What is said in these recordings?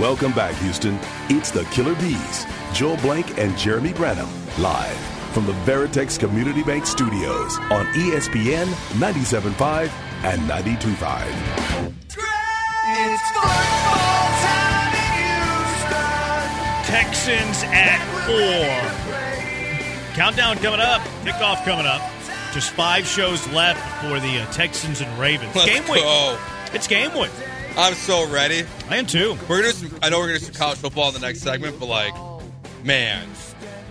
Welcome back, Houston. It's the Killer Bees, Joel Blank and Jeremy Branham, live from the Veritex Community Bank Studios on ESPN 97.5 and 92.5. It's football time in Houston. Texans at four. Countdown coming up. Kickoff coming up. Just five shows left for the uh, Texans and Ravens. Let's game week. go. It's game week. I'm so ready. I am too. We're gonna. Do some, I know we're gonna do some college football in the next segment, but like, man,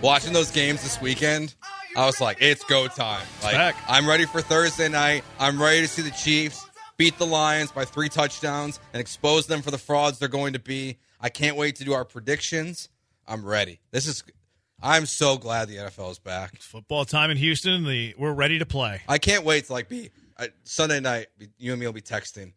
watching those games this weekend, I was like, it's go time. Like, back. I'm ready for Thursday night. I'm ready to see the Chiefs beat the Lions by three touchdowns and expose them for the frauds they're going to be. I can't wait to do our predictions. I'm ready. This is. I'm so glad the NFL is back. Football time in Houston. The we're ready to play. I can't wait to like be uh, Sunday night. You and me will be texting.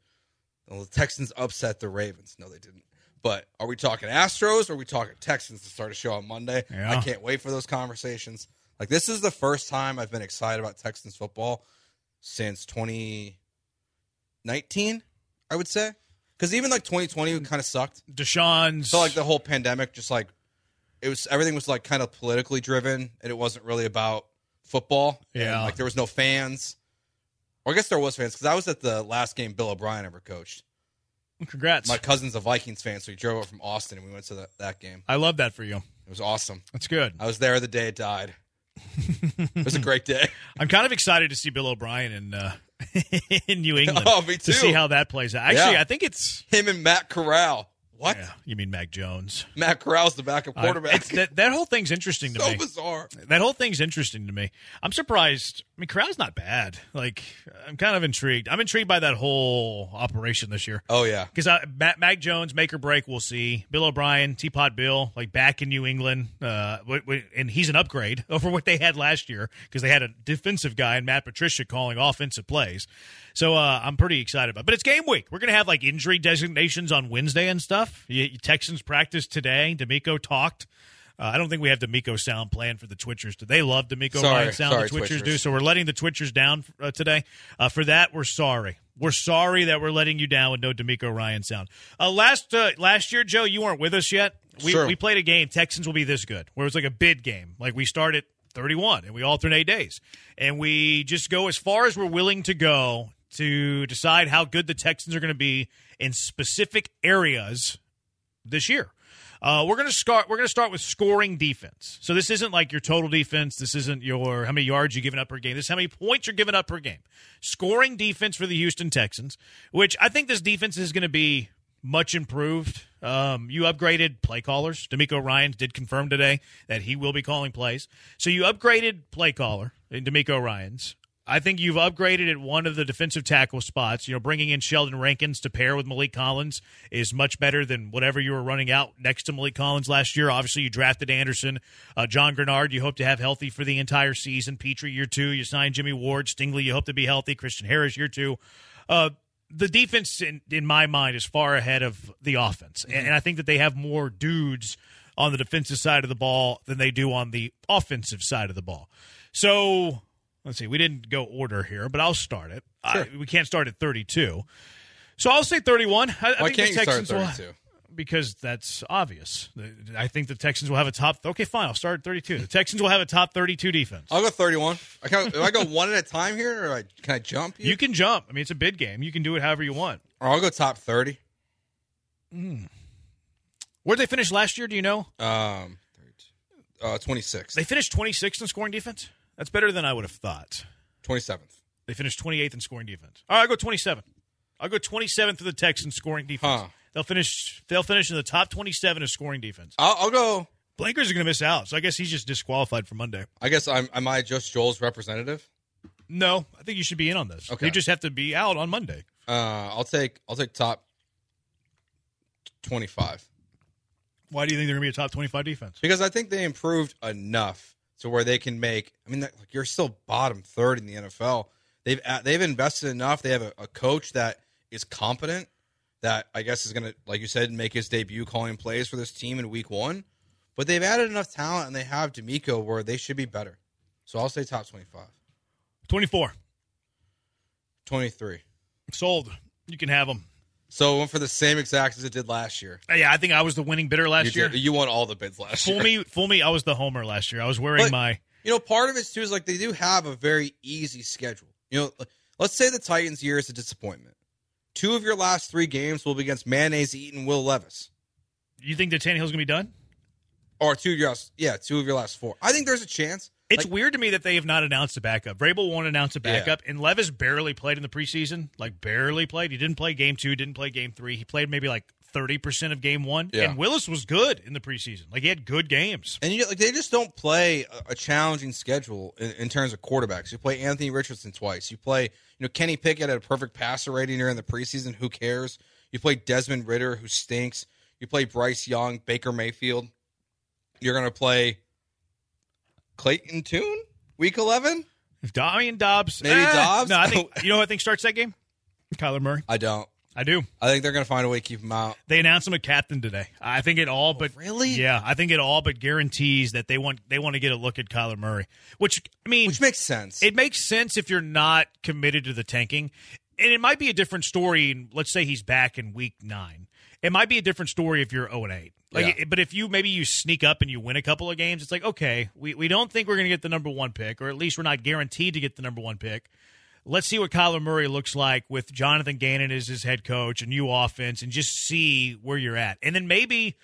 Well, the Texans upset the Ravens. No, they didn't. But are we talking Astros or are we talking Texans to start a show on Monday? Yeah. I can't wait for those conversations. Like this is the first time I've been excited about Texans football since 2019. I would say because even like 2020 kind of sucked. Deshaun's So like the whole pandemic, just like it was, everything was like kind of politically driven, and it wasn't really about football. And, Yeah. like there was no fans. Or I guess there was fans because I was at the last game Bill O'Brien ever coached. congrats. My cousin's a Vikings fan, so he drove up from Austin, and we went to that, that game. I love that for you. It was awesome. That's good. I was there the day it died. it was a great day. I'm kind of excited to see Bill O'Brien in uh, in New England. Oh, me To too. see how that plays out. Actually, Yeah. I think it's. Him and Matt Corral. What? Yeah, you mean Mac Jones? Matt Corral's the backup Uh, quarterback. it's- that, that whole thing's interesting to so me. bizarre. That whole thing's interesting to me. I'm surprised. Mean, Corral's not bad. Like, I'm kind of intrigued. I'm intrigued by that whole operation this year. Oh yeah. Because Mac, Mac Jones, make or break, we'll see. Bill O'Brien, Teapot Bill, like back in New England, uh, and he's an upgrade over what they had last year because they had a defensive guy and Matt Patricia calling offensive plays. So uh, I'm pretty excited about. it. But it's game week. We're gonna have like injury designations on Wednesday and stuff. You, you Texans practice today. DeMeco talked. Uh, I don't think we have DeMeco sound planned for the Twitchers. Do they love DeMeco Sorry, Ryan sound? sorry, the Twitchers, Twitchers. do. So we're letting the Twitchers down uh, today. Uh, for that, we're sorry. We're sorry that we're letting you down with no DeMeco Ryan sound. Uh, last uh, last year, Joe, you weren't with us yet. We, Sure. we played a game. Texans will be this good, where it was like a bid game. Like we start at 31 and we alternate days, and we just go as far as we're willing to go to decide how good the Texans are going to be in specific areas this year. Uh, we're to start. We're to start with scoring defense. So this isn't like your total defense. This isn't your how many yards you're giving up per game. This is how many points you're giving up per game. Scoring defense for the Houston Texans, which I think this defense is going to be much improved. Um, you upgraded play callers. DeMeco Ryan did confirm today that he will be calling plays. So you upgraded play caller in DeMeco Ryan's. I think you've upgraded at one of the defensive tackle spots. You know, bringing in Sheldon Rankins to pair with Maliek Collins is much better than whatever you were running out next to Maliek Collins last year. Obviously, you drafted Anderson, uh, John Greenard. You hope to have healthy for the entire season. Pitre year two. You signed Jimmy Ward. Stingley. You hope to be healthy. Christian Harris year two. Uh, the defense, in, in my mind, is far ahead of the offense, and, and I think that they have more dudes on the defensive side of the ball than they do on the offensive side of the ball. So let's see. We didn't go order here, but I'll start it. I, we can't start at 32. So I'll say 31. I, I Why think can't the you start Texans at will- 32? because that's obvious. I think the Texans will have a top. Okay, fine. I'll start at 32. The Texans will have a top 32 defense. I'll go 31. I can, if I go one at a time here, or I, can I jump? You can jump. I mean, it's a bid game. You can do it however you want. Or I'll go top 30. Where'd they finish last year? Do you know? Um, uh, 26. They finished 26th in scoring defense. That's better than I would have thought. 27th. They finished 28th in scoring defense. All right, I'll go 27. I'll go 27th for the Texans scoring defense. Huh. They'll finish. They'll finish in the top 27 of scoring defense. I'll, I'll go. Blankers are going to miss out, so I guess he's just disqualified for Monday. I guess I'm. Am I just Joel's representative? No, I think you should be in on this. Okay. You just have to be out on Monday. Uh, I'll take. I'll take top 25 Why do you think they're going to be a top 25 defense? because I think they improved enough to where they can make. I mean, like you're still bottom third in the NFL. They've uh, they've invested enough. They have a, a coach that is competent. That I guess is going to, like you said, make his debut calling plays for this team in Week One. But they've added enough talent and they have DeMeco where they should be better. So I'll say top 25. 24. 23. Sold. You can have them. So it went for the same exact as it did last year. Uh, Yeah, I think I was the winning bidder last You, year. did- you won all the bids last Fool year. me, fool me. I was the homer last year. I was wearing But- my. You know, part of it too is like they do have a very easy schedule. You know, let's say the Titans' year is a disappointment. Two of your last three games will be against mayonnaise eating Will Levis, You think that Tannehill's gonna be done? or two of your last, yeah, two of your last four. I think there's a chance. It's Like- weird to me that they have not announced a backup. Vrabel won't announce a backup, and Levis barely played in the preseason. Like barely played. He didn't play game two, didn't play game three. He played maybe like thirty percent of game one. Yeah. And Willis was good in the preseason. Like he had good games. And you like they just don't play a, a challenging schedule in, in terms of quarterbacks. You play Anthony Richardson twice. You play, you know, Kenny Pickett at a perfect passer rating during the preseason. Who cares? You play Desmond Ridder, who stinks. You play Bryce Young, Baker Mayfield. You're gonna play Clayton Tune week eleven. If Damian Dobbs, Maybe eh, Dobbs? No, I think you know who I think starts that game. Kyler Murray. I don't. I do. I think they're gonna find a way to keep him out. They announced him a captain today. I think it all, but Oh, really? yeah, I think it all, but guarantees that they want they want to get a look at Kyler Murray. Which I mean, Which makes sense. It makes sense if you're not committed to the tanking. And it might be a different story. Let's say he's back in week nine. It might be a different story if you're 0 and 8. Like, Yeah. but if you maybe you sneak up and you win a couple of games, it's like okay, we, we don't think we're going to get the number one pick, or at least we're not guaranteed to get the number one pick. Let's see what Kyler Murray looks like with Jonathan Gannon as his head coach, a new offense, and just see where you're at. And then maybe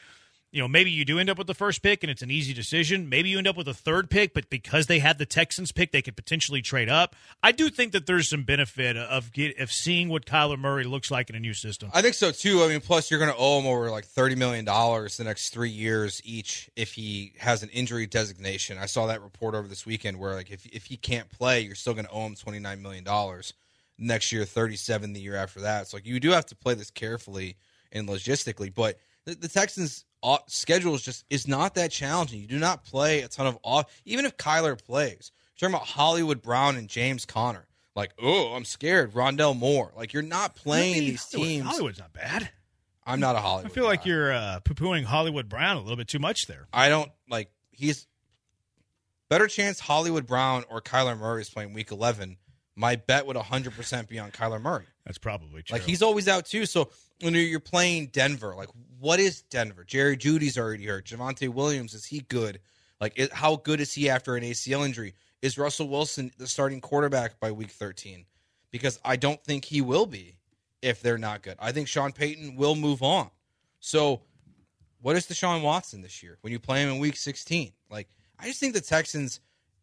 you know, maybe you do end up with the first pick and it's an easy decision. Maybe you end up with a third pick, but because they had the Texans pick, they could potentially trade up. I do think that there's some benefit of get, of seeing what Kyler Murray looks like in a new system. I think so too. I mean, plus you're going to owe him over like thirty million dollars the next three years each if he has an injury designation. I saw that report over this weekend where like if if he can't play, you're still going to owe him twenty nine million dollars next year, thirty seven the year after that. So like you do have to play this carefully and logistically. But the, the Texans' off- schedule is just is not that challenging. You do not play a ton of off. Even if Kyler plays, you're talking about Hollywood Brown and James Conner. Like, oh, I'm scared. Rondale Moore. Like, you're not playing these Hollywood- teams. Hollywood's not bad. I'm not a Hollywood. I feel like you're uh, poo-pooing Hollywood Brown a little bit too much there. I don't like. He's better chance Hollywood Brown or Kyler Murray is playing Week 11. My bet would 100 percent be on Kyler Murray. That's probably true. Like he's always out too. So when you're- playing Denver, like what is Denver? Jerry Jeudy's already hurt. Javonte Williams is he good? Like is, how good is he after an ACL injury? Is Russell Wilson the starting quarterback by Week 13? Because I don't think he will be if they're not good. I think Sean Payton will move on. So what is Deshaun Watson this year when you play him in Week 16? Like I just think the Texans.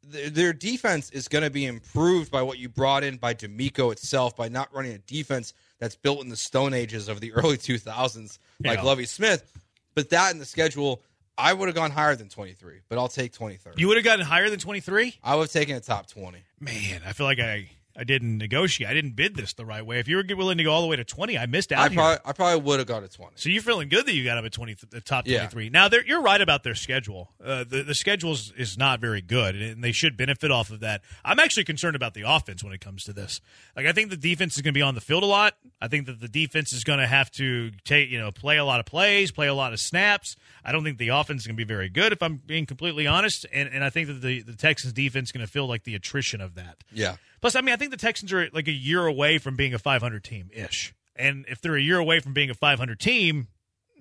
Their their defense is going to be improved by what you brought in by DeMeco itself by not running a defense that's built in the Stone Ages of the early 2000s like Yeah. Lovie Smith. But that in the schedule, I would have gone higher than 23, but I'll take 23. you would have gotten higher than 23? I would have taken a top 20. Man, I feel like I I didn't negotiate. I didn't bid this the right way. If you were willing to go all the way to 20, I missed out I probably, I probably would have got a 20. So you're feeling good that you got him at twenty, the top Yeah. twenty three. Now you're right about their schedule. Uh, the the schedule is, is not very good, and they should benefit off of that. I'm actually concerned about the offense when it comes to this. Like I think the defense is going to be on the field a lot. I think that the defense is going to have to take you know play a lot of plays, play a lot of snaps. I don't think the offense is going to be very good if I'm being completely honest, and and I think that the the Texans defense is going to feel like the attrition of that. Yeah. Plus, I mean, I think the Texans are like a year away from being a 500 team ish. And if they're a year away from being a 500 team,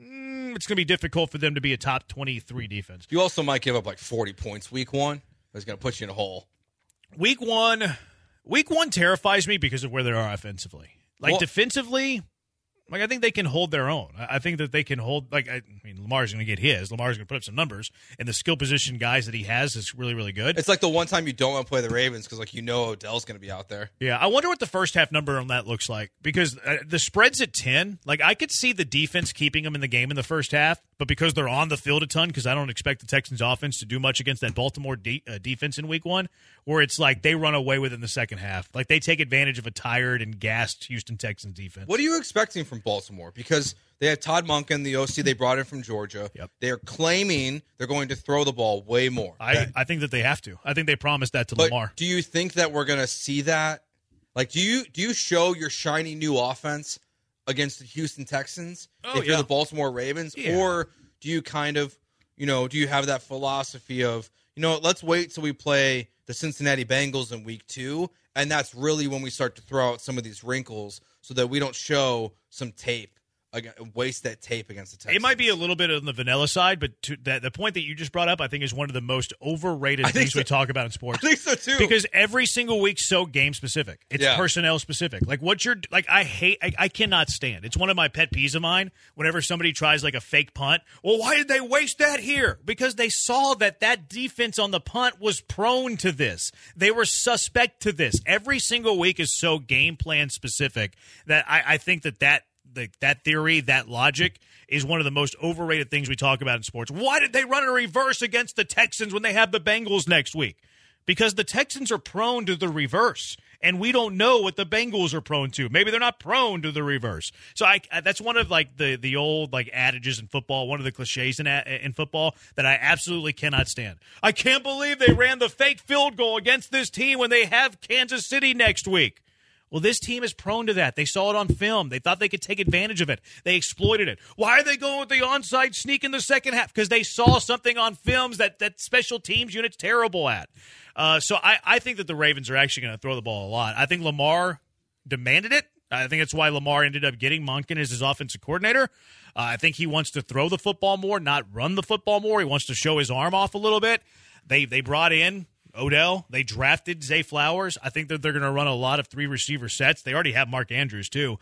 mm, it's going to be difficult for them to be a top 23 defense. You also might give up like 40 points week one. That's going to put you in a hole. Week one, week one terrifies me because of where they are offensively. Like Well- defensively, like I think they can hold their own. I think that they can hold. Like I, mean, Lamar's going to get his. Lamar's going to put up some numbers, and the skill position guys that he has is really, really good. It's like the one time you don't want to play the Ravens because like you know Odell's going to be out there. Yeah, I wonder what the first half number on that looks like because uh, the spread's at 10. Like, I could see the defense keeping them in the game in the first half, but because they're on the field a ton, because I don't expect the Texans offense to do much against that Baltimore de- uh, defense in week one, where it's like they run away with it in the second half. Like, they take advantage of a tired and gassed Houston Texans defense. What are you expecting from Baltimore? Because they have Todd Monken, the OC they brought in from Georgia. Yep. They are claiming they're going to throw the ball way more. I, That- I think that they have to. I think they promised that to but Lamar. do you think that we're going to see that? Like, do you do you show your shiny new offense against the Houston Texans? Oh, if you're the Baltimore Ravens, Yeah. or do you kind of, you know, do you have that philosophy of, you know, let's wait till we play the Cincinnati Bengals in Week Two, and that's really when we start to throw out some of these wrinkles, so that we don't show some tape, waste that tape against the Texans. It might be a little bit on the vanilla side, but to that the point that you just brought up, I think is one of the most overrated things we talk about in sports. I think so too. Because every single week's so game specific. It's Yeah. personnel specific. Like what you're like I hate I, I cannot stand. It's one of my pet peeves of mine whenever somebody tries like a fake punt. Well, why did they waste that here? Because they saw that that defense on the punt was prone to this. They were suspect to this. Every single week is so game plan specific that I, I think that that the, that theory, that logic is one of the most overrated things we talk about in sports. Why did they run a reverse against the Texans when they have the Bengals next week? Because the Texans are prone to the reverse, and we don't know what the Bengals are prone to. Maybe they're not prone to the reverse. So I, that's one of like the the old like adages in football, one of the cliches in in football that I absolutely cannot stand. I can't believe they ran the fake field goal against this team when they have Kansas City next week. Well, this team is prone to that. They saw it on film. They thought they could take advantage of it. They exploited it. Why are they going with the onside sneak in the second half? Because they saw something on films that that special teams unit's terrible at. Uh, so I, I think that the Ravens are actually going to throw the ball a lot. I think Lamar demanded it. I think that's why Lamar ended up getting Monken as his offensive coordinator. Uh, I think he wants to throw the football more, not run the football more. He wants to show his arm off a little bit. They they brought in Odell. They drafted Zay Flowers. I think that they're going to run a lot of three receiver sets. They already have Mark Andrews too.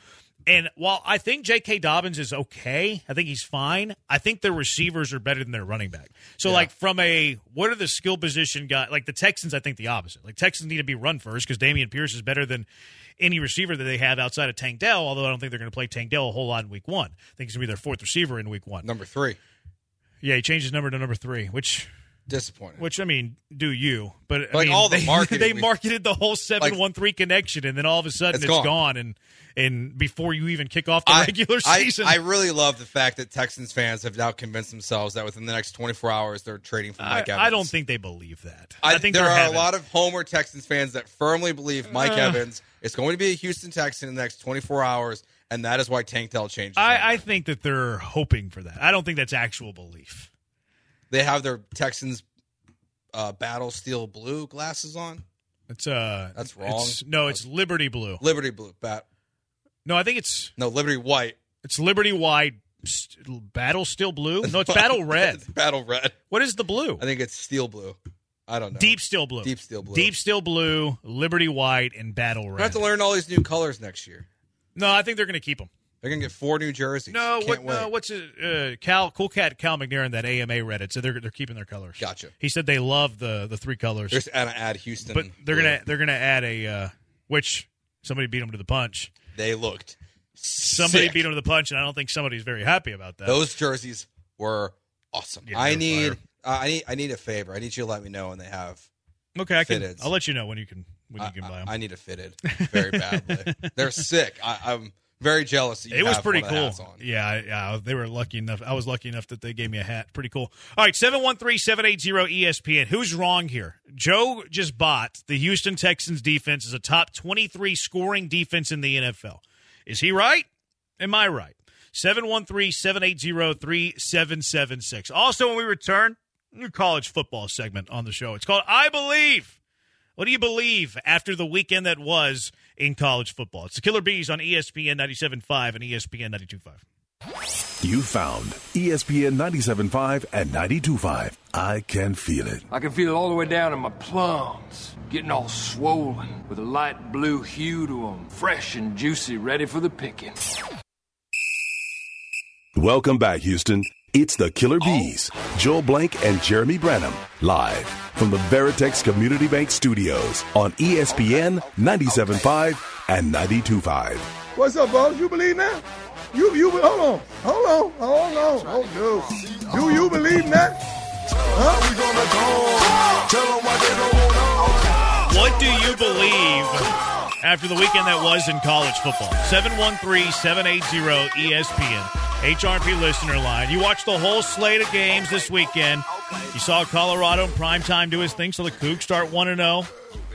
And while I think J.K. Dobbins is okay, I think he's fine. I think their receivers are better than their running back. So, like, from a what are the skill position guys? Like the Texans, I think the opposite. Like Texans need to be run first because Dameon Pierce is better than any receiver that they have outside of Tank Dell. Although I don't think they're going to play Tank Dell a whole lot in Week One. I think he's going to be their fourth receiver in Week One. number three. Yeah, he changed his number to number three, which Disappointing. which I mean, do you? But I Like, mean, all the they, marketing they marketed the whole seven one three connection, and then all of a sudden It's it's gone. gone, and and before you even kick off the I- regular I, season, I really love the fact that Texans fans have now convinced themselves that within the next 24 hours they're trading for I, Mike Evans. I don't think they believe that. I, I, think there they're having- a lot of Homer Texans fans that firmly believe Mike Uh. Evans is going to be a Houston Texan in the next 24 hours, and that is why Tank Dell changed. I. I think that they're hoping for that. I don't think that's actual belief. They have their Texans uh, battle steel blue glasses on. It's uh, That's wrong. it's- no, it's Liberty Blue. Liberty blue, bat. No, I think it's No, Liberty white. it's Liberty White. st- Battle steel blue? No, it's Battle Red. It's battle red. What is the blue? I think it's steel blue. I don't know. Deep steel Blue. Deep steel blue. Deep steel Blue, Liberty White, and Battle We Red. have to learn all these new colors next year. No, I think they're going to keep them. They're gonna get four new jerseys. No, what, no, what's it? Uh, Cal, cool cat, Cal McNair, that AMA Reddit So they're they're keeping their colors. Gotcha. He said they love the the three colors, They're just gonna add Houston, but they're gonna they're gonna add a uh, which somebody beat them to the punch. They looked. Somebody sick. beat them to the punch, and I don't think somebody's very happy about that. Those jerseys were awesome. Yeah, I need. Uh, I need. I need a favor. I need you to let me know when they have. okay, I can. I'll let you know when you can when you I, can buy I- them. I need a fitted very badly. They're sick. I, I'm very jealous. That you it was pretty cool. Yeah, yeah, they were lucky enough. I was lucky enough that they gave me a hat. Pretty cool. All right, 713-780 ESPN. Who's wrong here? Joe just bought the Houston Texans defense as a top 23 scoring defense in the NFL. Is he right? Am I right? 713-780-3776. Also, when we return, new college football segment on the show. It's called I Believe. What do you believe after the weekend that was in college football? It's the Killer Bees on ESPN 97.5 and ESPN 92.5. You found ESPN 97.5 and 92.5. I can feel it. I can feel it all the way down in my plums, getting all swollen with a light blue hue to them, fresh and juicy, ready for the picking. Welcome back, Houston. It's the Killer Bees, Joel Blank and Jeremy Branham, live from the Veritex Community Bank Studios on ESPN 97.5 and 92.5. What's up, boss? You believe now? You you hold on, hold on, hold on, hold on. Oh, do you believe that? What do you believe after the weekend that was in college football? 713-780-ESPN. HRP listener line. You watched the whole slate of games this weekend. You saw Colorado in primetime do his thing, so the Cougs start 1-0.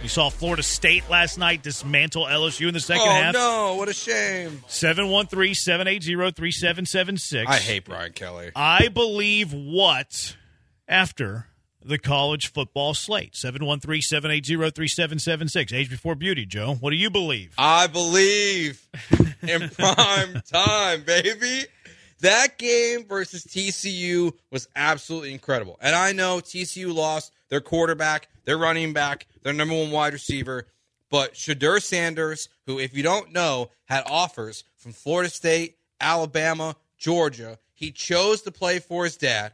You saw Florida State last night dismantle LSU in the second Oh half. no! What a shame. 713-780-3776. I hate Brian Kelly. I believe what after the college football slate. 713 780 3776. Age before beauty, Joe. What do you believe? I believe in prime time, baby. That game versus TCU was absolutely incredible. And I know TCU lost their quarterback, their running back, their number one wide receiver. But Shedeur Sanders, who, if you don't know, had offers from Florida State, Alabama, Georgia, he chose to play for his dad.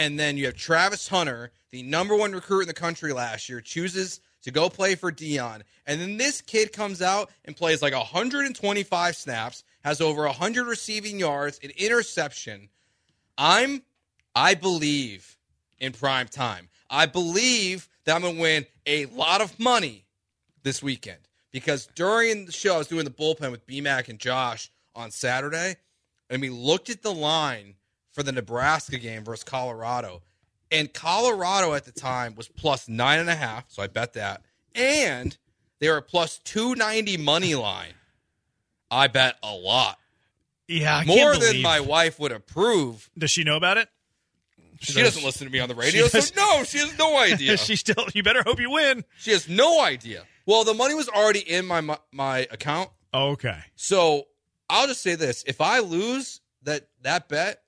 And then you have Travis Hunter, the number one recruit in the country last year, chooses to go play for Deion. And then this kid comes out and plays like 125 snaps, has over 100 receiving yards, an interception. I'm, I believe in prime time. I believe that I'm going to win a lot of money this weekend because during the show, I was doing the bullpen with BMAC and Josh on Saturday, and we looked at the line for the Nebraska game versus Colorado. And Colorado at the time was plus nine and a half, so I bet that. And they were plus 290 money line. I bet a lot. Yeah, I More than my wife would approve. Does she know about it? She, does. doesn't listen to me on the radio, so no, she has no idea. she still. You better hope you win. she has no idea. Well, the money was already in my my, my account, Okay. so I'll just say this: if I lose that that bet,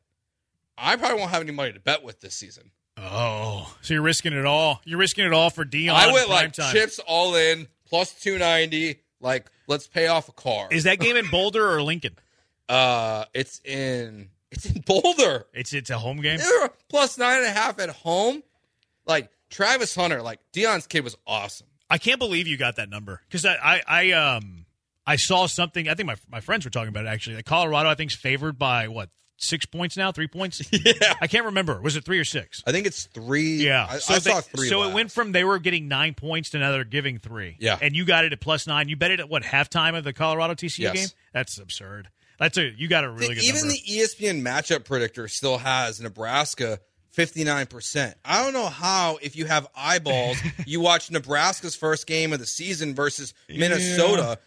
I probably won't have any money to bet with this season. Oh, so you're risking it all? You're risking it all for Deion? I went like time. chips all in plus two ninety. Like let's pay off a car. Is that game in Boulder or Lincoln? uh, it's in it's in Boulder. It's it's a home game. They're plus nine and a half at home. Like Travis Hunter, like Deion's kid was awesome. I can't believe you got that number because I, I I um I saw something. I think my my friends were talking about it actually. Like Colorado, I think is favored by what six points now, three points. Yeah. I can't remember. Was it three or six? I think it's three. Yeah. I, so I they- saw three. So it went from they were getting nine points to now they're giving three. Yeah. And you got it at plus nine. You bet it at what halftime of the Colorado TCU Yes. game? That's absurd. That's a you got a really good even number. the ESPN matchup predictor still has Nebraska 59%. I don't know how if you have eyeballs, you watch Nebraska's first game of the season versus Minnesota.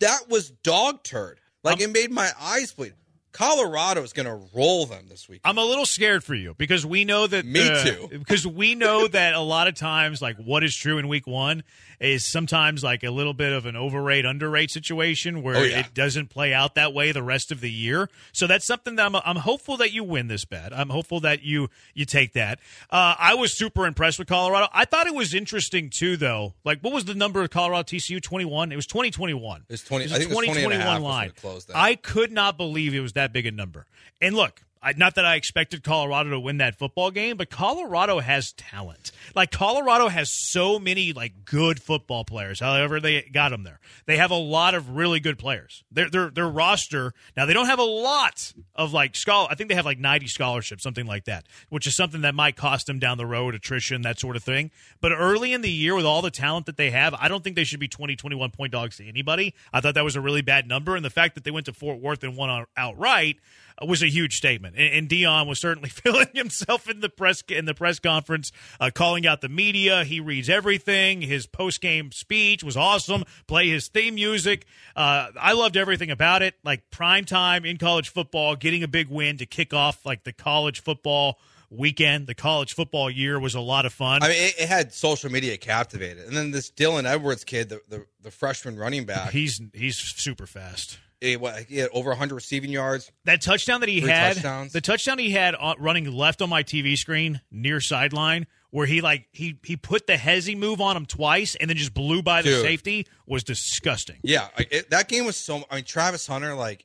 That was dog turd. Like it made my eyes bleed. Colorado is going to roll them this week. I'm a little scared for you because we know that Me the- too. Because we know that a lot of times, like what is true in week one is sometimes like a little bit of an overrate underrate situation where Oh, yeah. it doesn't play out that way the rest of the year. So that's something that I'm, I'm hopeful that you win this bet. I'm hopeful that you you take that. Uh, I was super impressed with Colorado. I thought it was interesting too, though. Like what was the number of Colorado TCU? 21. It was 2021. It's was 20 It I think it was 20 and was when line. it closed out. I could not believe it was that big a number. And look, I, not that I expected Colorado to win that football game, but Colorado has talent. Like Colorado has so many like good football players. However, they got them there. They have a lot of really good players. Their their their roster now they don't have a lot of like scholar. I think they have like ninety scholarships, something like that, which is something that might cost them down the road, attrition, that sort of thing. But early in the year, with all the talent that they have, I don't think they should be 20, 21 point dogs to anybody. I thought that was a really bad number, and the fact that they went to Fort Worth and won out- outright was a huge statement. And, and Deion was certainly feeling himself in the press in the press conference, uh, calling out the media. He reads everything. His post game speech was awesome. Play his theme music. Uh, I loved everything about it. Like prime time in college football, getting a big win to kick off like the college football weekend. The college football year was a lot of fun. I mean, it, it had social media captivated. And then this Dylan Edwards kid, the, the, the freshman running back, he's he's super fast. He, what, he had over 100 receiving yards. That touchdown that he had, touchdowns. the touchdown he had on, running left on my TV screen near sideline, where he like he he put the hezzy move on him twice and then just blew by the Dude. safety was disgusting. Yeah, like it, that game was so. I mean, Travis Hunter, like,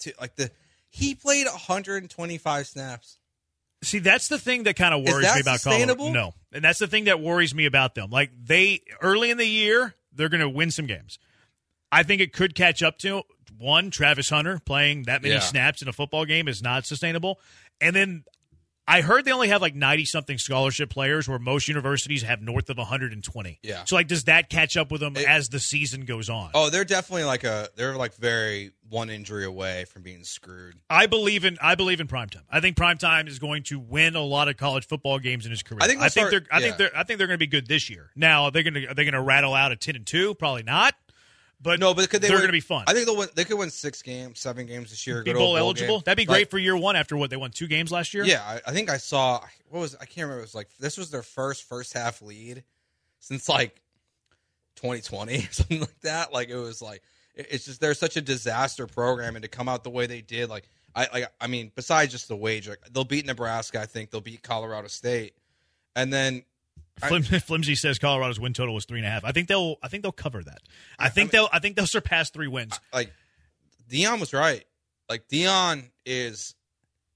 to, like the he played 125 snaps. See, that's the thing that kind of worries me about sustainable? Colorado. No, and that's the thing that worries me about them. Like they early in the year, they're going to win some games. I think it could catch up to one. Travis Hunter playing that many Yeah. snaps in a football game is not sustainable, and then. I heard they only have like 90 something scholarship players where most universities have north of 120. Yeah. So like does that catch up with them It- as the season goes on? Oh, they're definitely like a. They're like very one injury away from being screwed. I believe in I believe in primetime. I think primetime is going to win a lot of college football games in his career. I think I think start- they're I think they're I think they're going to be good this year. Now are they're going to are they going to rattle out a ten and two? Probably not. But No, but could they? they're going to be fun. I think they'll win. They could win six games, seven games this year. be bowl bowl eligible. game. That'd be great Like, for year one after what they won two games last year. Yeah, I, I think I saw. What was I can't remember. It was like this was their first first half lead since like 2020 something like that. Like it was like it- it's just they're such a disaster program, and to come out the way they did, like I like I mean, besides just the wage, like they'll beat Nebraska. I think they'll beat Colorado State, and then Flim- Flimsy says Colorado's win total was three and a half. I think they'll. I think they'll cover that. I think they'll. I think they'll surpass three wins. like Deion was right. Like Deion is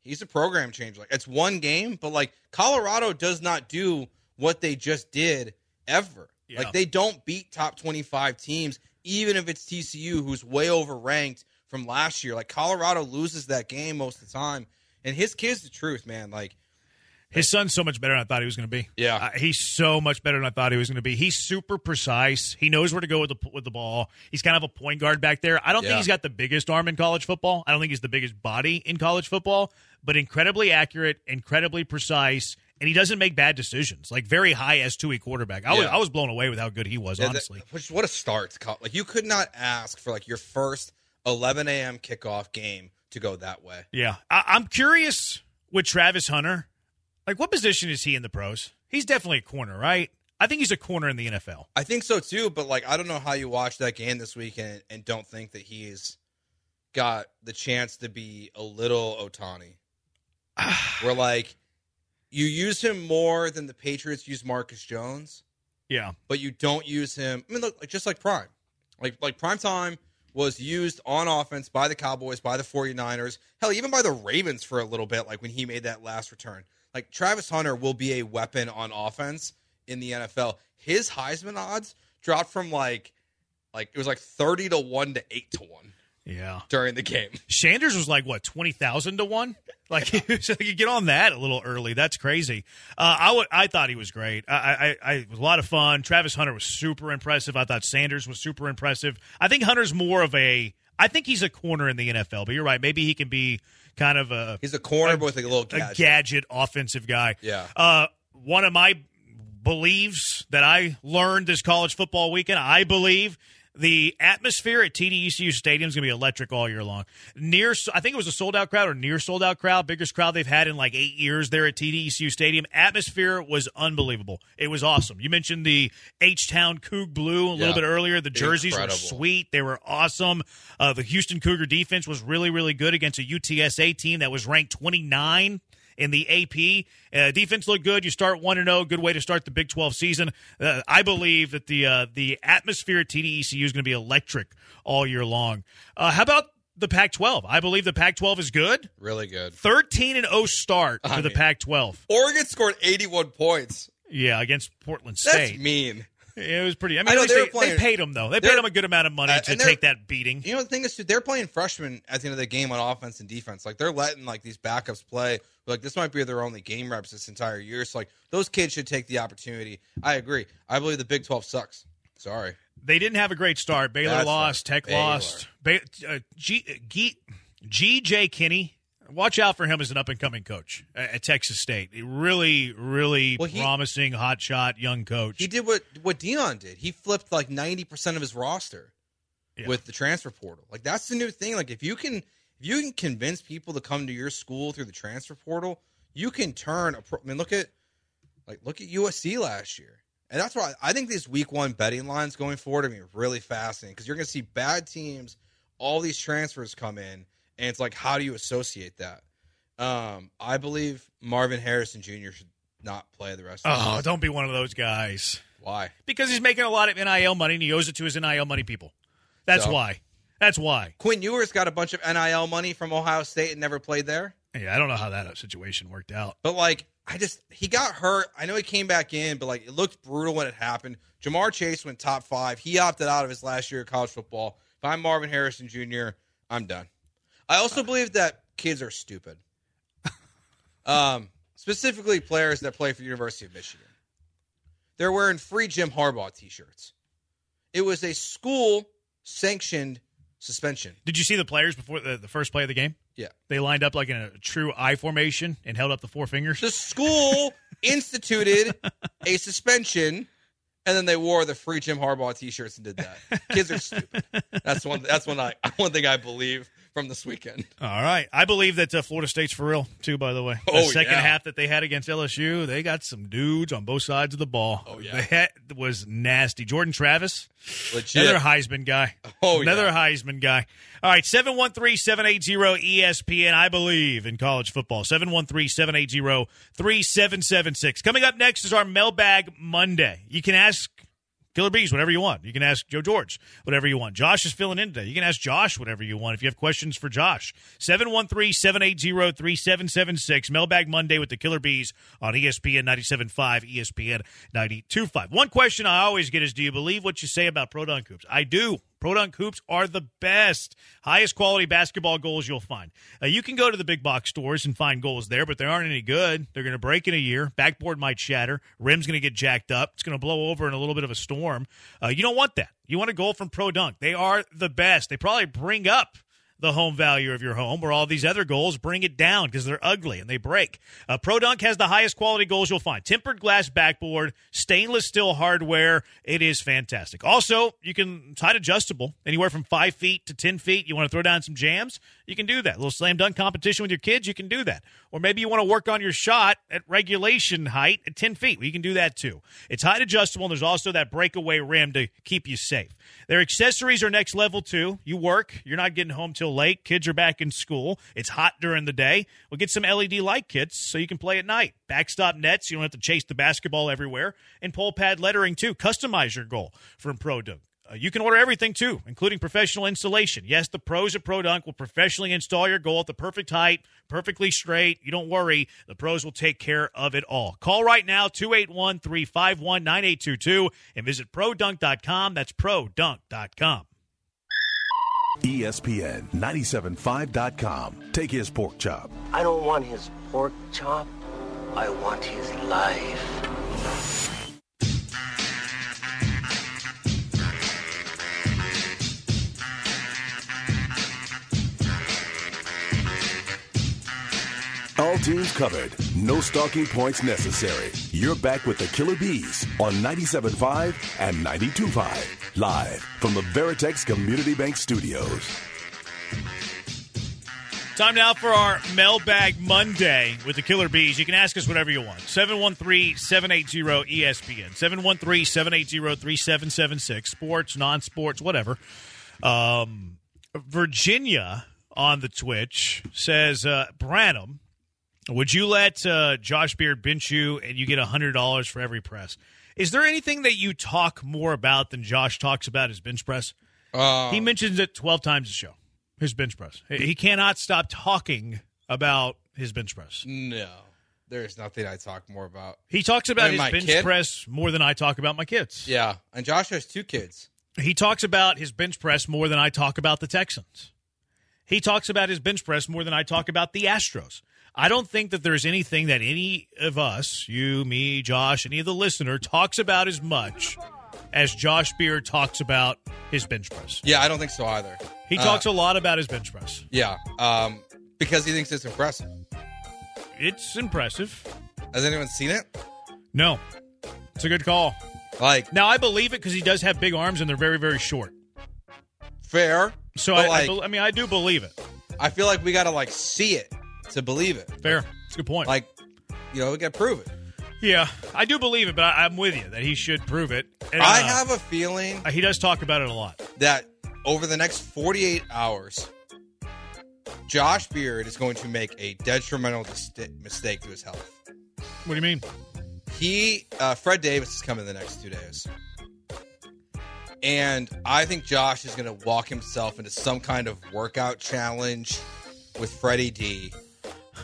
he's a program changer. Like it's one game, but like Colorado does not do what they just did ever. Yeah. Like they don't beat top 25 teams even if it's TCU who's way overranked from last year. Like Colorado loses that game most of the time. And his kid's the truth, man. Like His son's so much better than I thought he was going to be. Yeah. Uh, he's so much better than I thought he was going to be. He's super precise. He knows where to go with the with the ball. He's kind of a point guard back there. I don't think he's got the biggest arm in college football. I don't think he's the biggest body in college football, but incredibly accurate, incredibly precise, and he doesn't make bad decisions. Like very high S two E quarterback. I was I was blown away with how good he was. Yeah, that- honestly, which what a start! Like you could not ask for like your first 11 a.m. kickoff game to go that way. yeah. I, I'm curious with Travis Hunter. Like, what position is he in the pros? He's definitely a corner, right? I think he's a corner in the NFL. I think so too, but like I don't know how you watch that game this weekend and don't think that he's got the chance to be a little Ohtani. Where like you use him more than the Patriots use Marcus Jones, Yeah. but you don't use him. I mean, look, like just like Prime, like like Prime Time was used on offense by the Cowboys, by the 49ers, hell, even by the Ravens for a little bit, like when he made that last return. Like Travis Hunter will be a weapon on offense in the NFL. His Heisman odds dropped from like like it was like 30 to 1 to 8 to 1 Yeah. during the game. Sanders was like what twenty thousand to one. Like so you get on that a little early. That's crazy. Uh, I would. I thought he was great. I, I, I it was a lot of fun. Travis Hunter was super impressive. I thought Sanders was super impressive. I think Hunter's more of a. I think he's a corner in the NFL. But you're right. Maybe he can be kind of a He's a corner but with a little a gadget. gadget offensive guy. Yeah. Uh, one of my beliefs that I learned this college football weekend, I believe the atmosphere at TDECU Stadium is going to be electric all year long. Near, I think it was a sold out crowd or near sold out crowd, biggest crowd they've had in like eight years there at TDECU Stadium. Atmosphere was unbelievable. It was awesome. You mentioned the H Town Coug Blue a little Yeah. bit earlier. The jerseys Incredible. were sweet. They were awesome. Uh, the Houston Cougar defense was really, really good against a UTSA team that was ranked 29 in the AP. Uh, defense looked good. You start one and zero. Good way to start the Big Twelve season. Uh, I believe that the uh, the atmosphere at TDECU is going to be electric all year long. Uh, how about the Pac-12? I believe the Pac-12 is good. Really good. 13 and 0 start for I the Pac-12. Oregon scored 81 points. Yeah, against Portland State. That's State. It was pretty. I mean, I know they they, playing- they paid them though. They paid them a good amount of money Uh, to take that beating. You know the thing is, too, they're playing freshmen at the end of the game on offense and defense. Like they're letting like these backups play. Like this might be their only game reps this entire year. So like those kids should take the opportunity. I agree. I believe the Big Twelve sucks. Sorry. They didn't have a great start. Baylor That's lost. right. Tech Baylor. lost. Ba- uh, G- G- G.J. Kinne. Watch out for him as an up and coming coach at Texas State. A really, really Well, he- promising, hot shot young coach. He did what what Deion did. He flipped like ninety percent of his roster Yeah. with the transfer portal. Like that's the new thing. Like if you can if you can convince people to come to your school through the transfer portal, you can turn a pro- I mean look at like look at USC last year. And that's why I think these week one betting lines going forward to be really fascinating because you're going to see bad teams, all these transfers come in, and it's like, how do you associate that? Um, I believe Marvin Harrison Jr. should not play the rest of the oh, season. don't be one of those guys. Why? Because he's making a lot of NIL money and he owes it to his NIL money people. That's So? why. That's why. Quinn Ewers got a bunch of NIL money from Ohio State and never played there. Yeah, I don't know how that situation worked out. But like, I just he got hurt. I know he came back in, but like it looked brutal when it happened. Ja'Marr Chase went top five. He opted out of his last year of college football. If I'm Marvin Harrison Jr., I'm done. I also believe that kids are stupid. Um, specifically players that play for the University of Michigan. They're wearing free Jim Harbaugh t-shirts. It was a school sanctioned suspension. Did you see the players before the, the first play of the game? Yeah. They lined up like in a true I formation and held up the four fingers. The school instituted a suspension and then they wore the free Jim Harbaugh T-shirts and did that. Kids are stupid. That's one. That's one. I one thing I believe from this weekend. All right. I believe that uh, Florida State's for real, too, by the way. The Oh, second yeah. half that they had against LSU, they got some dudes on both sides of the ball. Oh, yeah. That was nasty. Jordan Travis, Legit. another Heisman guy. Oh, Another yeah. Heisman guy. All right. 713 780 ESPN. I believe in college football. 713 780 3776. Coming up next is our mailbag Monday. You can ask Killer Bees, whatever you want. You can ask Joe George, whatever you want. Josh is filling in today. You can ask Josh whatever you want if you have questions for Josh. 713 780 3776. Mailbag Monday with the Killer Bees on ESPN 97.5, ESPN 92.5. One question I always get is Do you believe what you say about Pro Dunk Hoops? I do. Pro Dunk Hoops are the best, highest quality basketball goals you'll find. Uh, you can go to the big box stores and find goals there, but they aren't any good. They're going to break in a year. Backboard might shatter. Rim's going to get jacked up. It's going to blow over in a little bit of a storm. Uh, you don't want that. You want a goal from Pro Dunk. They are the best. They probably bring up the home value of your home, where all these other goals bring it down because they're ugly and they break. Uh, Pro Dunk has the highest quality goals you'll find. Tempered glass backboard, stainless steel hardware. It is fantastic. Also, you can it's height adjustable, anywhere from five feet to ten feet. You want to throw down some jams, you can do that. A little slam dunk competition with your kids, you can do that. Or maybe you want to work on your shot at regulation height at ten feet. Well, you can do that too. It's height adjustable. And there's also that breakaway rim to keep you safe. Their accessories are next level too. You work, you're not getting home till late. Kids are back in school. It's hot during the day. We'll get some LED light kits so you can play at night. Backstop nets, you don't have to chase the basketball everywhere. And pole pad lettering too. Customize your goal from Pro Dunk. Uh, you can order everything too, including professional installation. Yes, the pros at Pro Dunk will professionally install your goal at the perfect height, perfectly straight. You don't worry, the pros will take care of it all. Call right now 281 351 9822 and visit produnk.com. That's produnk.com. ESPN 975.com. Take his pork chop. I don't want his pork chop. I want his life. All teams covered. No stalking points necessary. You're back with the Killer Bees on 97.5 and 92.5. Live from the Veritex Community Bank Studios. Time now for our mailbag Monday with the Killer Bees. You can ask us whatever you want. 713 780 ESPN. 713 780 3776. Sports, non sports, whatever. Um, Virginia on the Twitch says, uh, Branham, would you let uh, Josh Beard bench you and you get $100 for every press? Is there anything that you talk more about than Josh talks about his bench press? Uh, He mentions it 12 times a show, his bench press. He cannot stop talking about his bench press. no, there's nothing I talk more about. He talks about his bench kid? press more than I talk about my kids. Yeah, and Josh has two kids. He talks about his bench press more than I talk about the Texans. He talks about his bench press more than I talk about the Astros. I don't think that there's anything that any of us, you, me, Josh, any of the listener, talks about as much as Josh Beard talks about his bench press. Yeah, I don't think so either. He Uh, talks a lot about his bench press. Yeah, um, because he thinks it's impressive. It's impressive. Has anyone seen it? No, it's a good call. Like Now I believe it because he does have big arms and they're very, very short. fair. So I, like, I, bel- I mean, I do believe it. I feel like we got to like see it to believe it. Fair. It's a good point. Like, you know, we got to prove it. yeah, I do believe it, but I, I'm with you that he should prove it. And, I uh, have a feeling He does talk about it a lot. that over the next 48 hours, Josh Beard is going to make a detrimental dis- mistake to his health. What do you mean? He, uh, Fred Davis is coming the next two days. And I think Josh is going to walk himself into some kind of workout challenge with Freddie D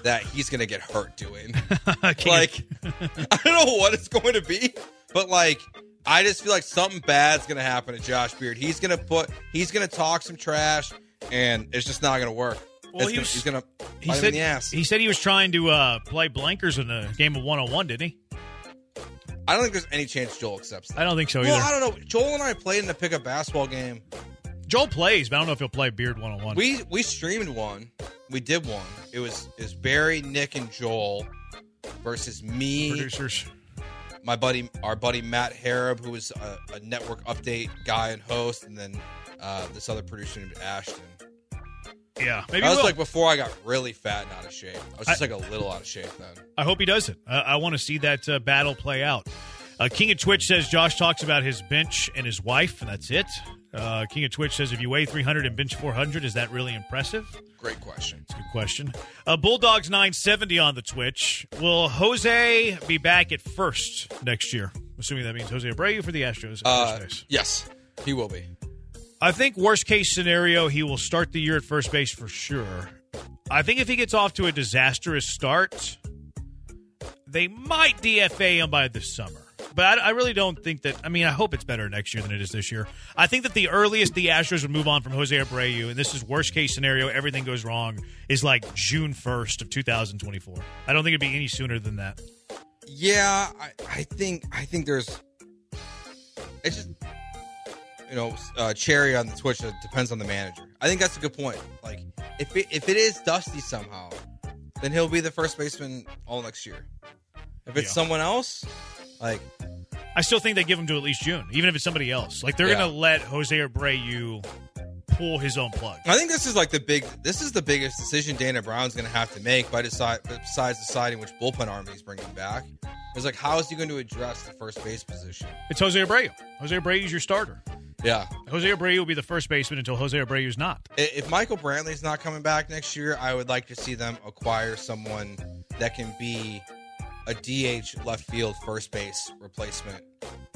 that he's going to get hurt doing. like, I don't know what it's going to be, but like, I just feel like something bad's going to happen to Josh Beard. He's going to put, he's going to talk some trash, and it's just not going to work. Well, It's he gonna- was- he's going to he said the he said he was trying to uh, play blankers in a game of one on one, didn't he? I don't think there's any chance Joel accepts that. I don't think so Well, either. I don't know. Joel and I played in a pickup basketball game. Joel plays, but I don't know if he'll play Beard one on one. We we streamed one. We did one. It was is Barry, Nick, and Joel versus me, producers. my buddy, our buddy Matt Harab, who was a, a network update guy and host, and then uh, this other producer named Ashton. Yeah, maybe That was like before I got really fat and out of shape. I was just I- like a little out of shape then. I hope he does it. I, I want to see that uh, battle play out. Uh, King of Twitch says Josh talks about his bench and his wife, and that's it. Uh, King of Twitch says if you weigh 300 and bench 400, is that really impressive? Great question. It's a good question. Uh, Bulldogs 970 on the Twitch. Will Jose be back at first next year? Assuming that means Jose Abreu for the Astros Uh, yes, he will be. I think worst case scenario, he will start the year at first base for sure. I think if he gets off to a disastrous start, they might DFA him by this summer. But I, I really don't think that. I mean, I hope it's better next year than it is this year. I think that the earliest the Astros would move on from Jose Abreu, and this is worst case scenario, everything goes wrong, is like June 1st of 2024. I don't think it'd be any sooner than that. Yeah, I, I think I think there's it's just you know uh, cherry on the Twitch. It depends on the manager. I think that's a good point. Like if it, if it is Dusty somehow, then he'll be the first baseman all next year. If it's Yeah. someone else, like I still think they give him to at least June, even if it's somebody else. Like they're Yeah. going to let Jose Abreu pull his own plug. I think this is like the big this is the biggest decision Dana Brown's going to have to make by decide besides deciding which bullpen arm he's bringing back. Is like how is he going to address the first base position? It's Jose Abreu. Jose Abreu is your starter. Yeah, Jose Abreu will be the first baseman until Jose Abreu is not. If Michael Brantley's not coming back next year, I would like to see them acquire someone that can be a DH left field first base replacement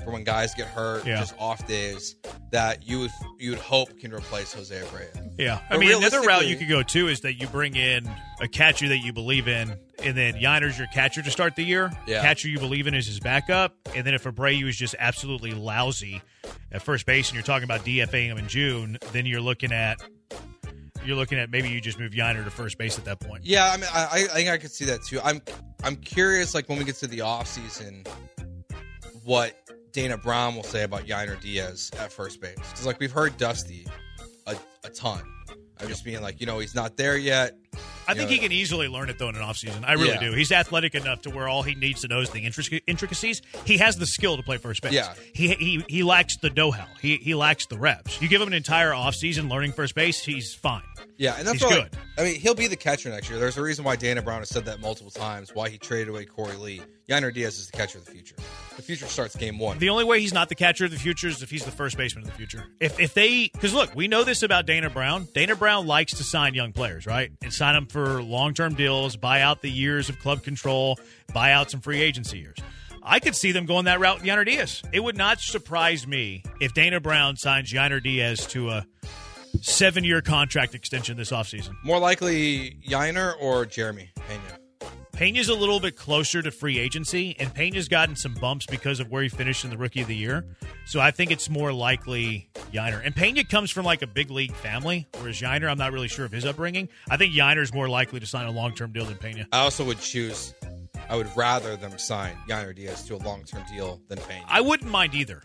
for when guys get hurt, Yeah. just off days that you would you would hope can replace Jose Abreu. Yeah, I But mean another route you could go too is that you bring in a catcher that you believe in, and then Yainer's your catcher to start the year. Yeah. Catcher you believe in is his backup, and then if Abreu is just absolutely lousy at first base, and you're talking about DFAing him in June, then you're looking at you're looking at maybe you just move Yainer to first base at that point. Yeah, I mean, I, I think I could see that too. I'm I'm curious, like when we get to the off season, what Dana Brown will say about Yainer Diaz at first base because like we've heard Dusty a, a ton. I'm just being like, you know, he's not there yet. I You think know, he can easily learn it though in an offseason. I really Yeah. do. He's athletic enough to where all he needs to know is the intricacies. He has the skill to play first base. Yeah. He he he lacks the know-how. He he lacks the reps. You give him an entire offseason learning first base, he's fine. Yeah, and that's He's why, good. I mean, he'll be the catcher next year. There's a reason why Dana Brown has said that multiple times. Why he traded away Korey Lee. Yainer Diaz is the catcher of the future. The future starts game one. The only way he's not the catcher of the future is if he's the first baseman of the future. If if they because look, we know this about Dana Brown. Dana Brown likes to sign young players, right? And sign them for long term deals, buy out the years of club control, buy out some free agency years. I could see them going that route with Yainer Diaz. It would not surprise me if Dana Brown signs Yainer Diaz to a seven year contract extension this offseason. More likely, Yainer or Jeremy Pena. Pena's a little bit closer to free agency, and Pena's gotten some bumps because of where he finished in the rookie of the year. So I think it's more likely Yainer. And Pena comes from like a big league family, whereas Yainer, I'm not really sure of his upbringing. I think Yainer's more likely to sign a long term deal than Pena. I also would choose. I would rather them sign Yainer Diaz to a long term deal than Pena. I wouldn't mind either.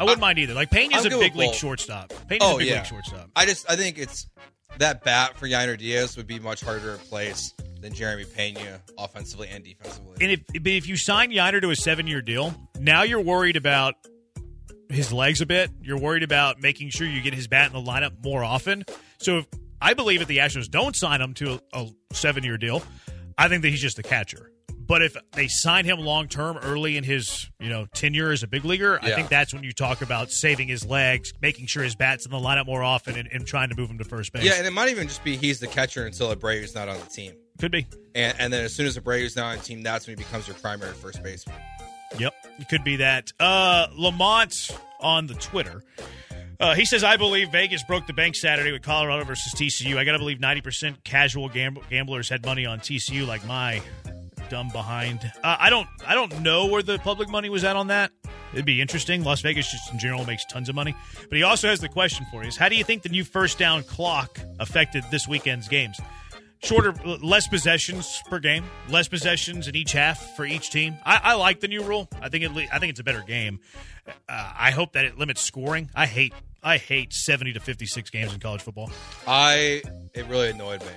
I wouldn't mind either. Like Pena's I'm oh, a big league shortstop. Pena's oh a big yeah, league shortstop. I just I think it's that bat for Yainer Diaz would be much harder to replace than Jeremy Pena offensively and defensively. And if but if you sign Yainer to a seven year deal, now you're worried about his legs a bit. You're worried about making sure you get his bat in the lineup more often. So if I believe if the Astros don't sign him to a, a seven year deal, I think that he's just a catcher. But if they sign him long term early in his you know tenure as a big leaguer, I think that's when you talk about saving his legs, making sure his bat's in the lineup more often, and, and trying to move him to first base. yeah, and it might even just be he's the catcher until Abreu's not on the team, could be. and and then as soon as Abreu's not on the team, that's when he becomes your primary first baseman. Yep, it could be that. Uh, Lamont on the Twitter. Uh, he says, I believe Vegas broke the bank Saturday with Colorado versus TCU. I got to believe 90% casual gam- gamblers had money on TCU like my dumb behind. Uh, I don't I don't know where the public money was at on that. It'd be interesting. Las Vegas just in general makes tons of money. But he also has the question for you is how do you think the new first down clock affected this weekend's games? Shorter, less possessions per game, less possessions in each half for each team. I, I like the new rule. I think it, I think it's a better game. Uh, I hope that it limits scoring. I hate I hate seventy to fifty six games in college football. I it really annoyed me.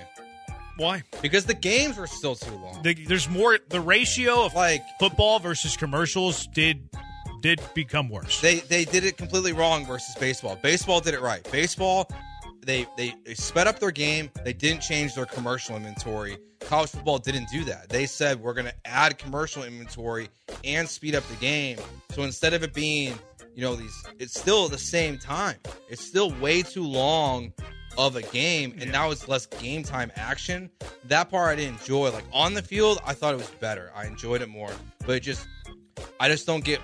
Why? because the games were still too long. The, there's more. The ratio of Like- football versus commercials did did become worse. They they did it completely wrong versus baseball. Baseball did it right. Baseball, they they, they sped up their game. They didn't change their commercial inventory. College football didn't do that. They said we're going to add commercial inventory and speed up the game. So instead of it being, you know, these, it's still the same time. It's still way too long of a game, and now it's less game time action. That part I didn't enjoy. Like on the field, I thought it was better. I enjoyed it more, but it just, I just don't get.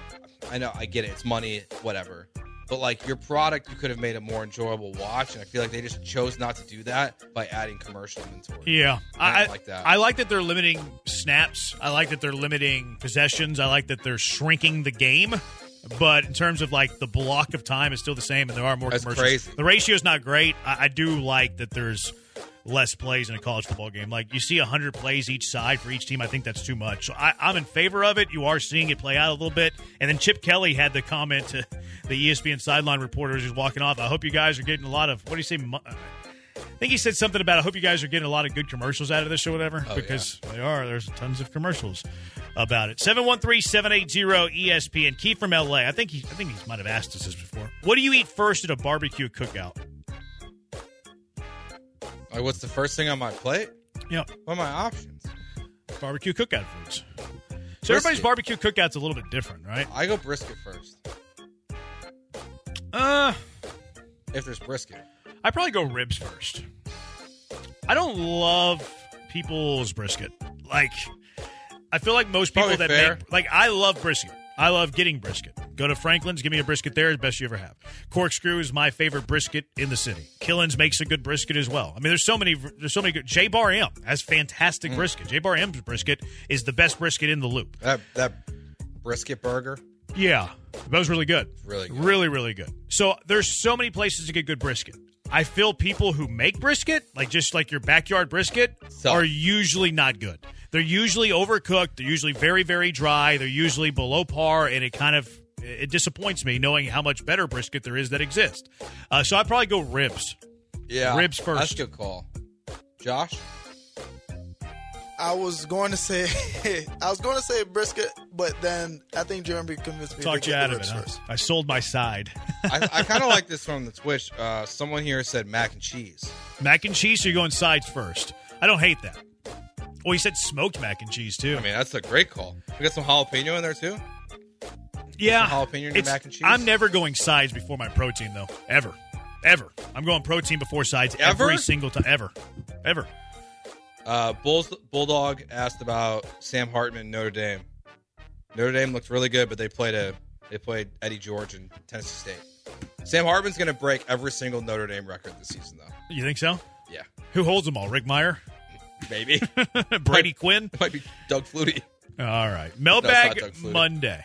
I know I get it. It's money, whatever. But like your product, you could have made a more enjoyable watch, and I feel like they just chose not to do that by adding commercial inventory. Yeah, I I, like that. I like that they're limiting snaps. I like that they're limiting possessions. I like that they're shrinking the game. But in terms of like the block of time is still the same, and there are more That's commercials. crazy. The ratio is not great. I, I do like that there's less plays in a college football game. Like you see 100 plays each side for each team. I think that's too much. So I, I'm in favor of it. You are seeing it play out a little bit. And then Chip Kelly had the comment to the ESPN sideline reporters who's walking off. I hope you guys are getting a lot of what do you say? Uh, I think he said something about I hope you guys are getting a lot of good commercials out of this or whatever Oh, because they are. There's tons of commercials about it. 713-780-ESPN. Keith from LA. I think he I think he might have asked us this before. What do you eat first at a barbecue cookout? Like, what's the first thing on my plate? Yeah, What are my options? barbecue cookout foods. So everybody's barbecue cookout's a little bit different, right? I go brisket first, Uh if there's brisket. I probably go ribs first. I don't love people's brisket. Like, I feel like most people Probably that fair. make like I love brisket. I love getting brisket. Go to Franklin's, give me a brisket there, the best you ever have. Corkscrew is my favorite brisket in the city. Killen's makes a good brisket as well. I mean, there's so many. There's so many good. J Bar M has Mm. fantastic brisket. J Bar M's brisket is the best brisket in the loop. That that brisket burger. Yeah, that was really good. Really good. really, really good. So there's so many places to get good brisket. I feel people who make brisket, like just like your backyard brisket, Suck. are usually not good. They're usually overcooked. They're usually very, very dry. They're usually below par, and it kind of it disappoints me knowing how much better brisket there is that exists. Uh, so I'd probably go ribs. Yeah, Ribs first. That's a good call. Josh, I was going to say I was going to say brisket, but then I think Jeremy convinced me Talked to you out of it. ribs Huh? first. I sold my side. I, I kind of like this from the Twitch. Uh, someone here said mac and cheese. mac and cheese. So you're going sides first. I don't hate that. Well, he said smoked mac and cheese too. I mean, that's a great call. We got some jalapeno in there too. Yeah, Some jalapeno in your mac and cheese? I'm never going sides before my protein though. Ever, ever. I'm going protein before sides Ever? every single time. Ever, ever. Uh, Bulls, Bulldog asked about Sam Hartman, Notre Dame. Notre Dame looked really good, but they played a they played Eddie George and Tennessee State. Sam Hartman's going to break every single Notre Dame record this season, though. You think so? Yeah, Who holds them all? Rick Mirer, maybe Brady Quinn. might be Doug Flutie. All right, mailbag Flutie. Monday.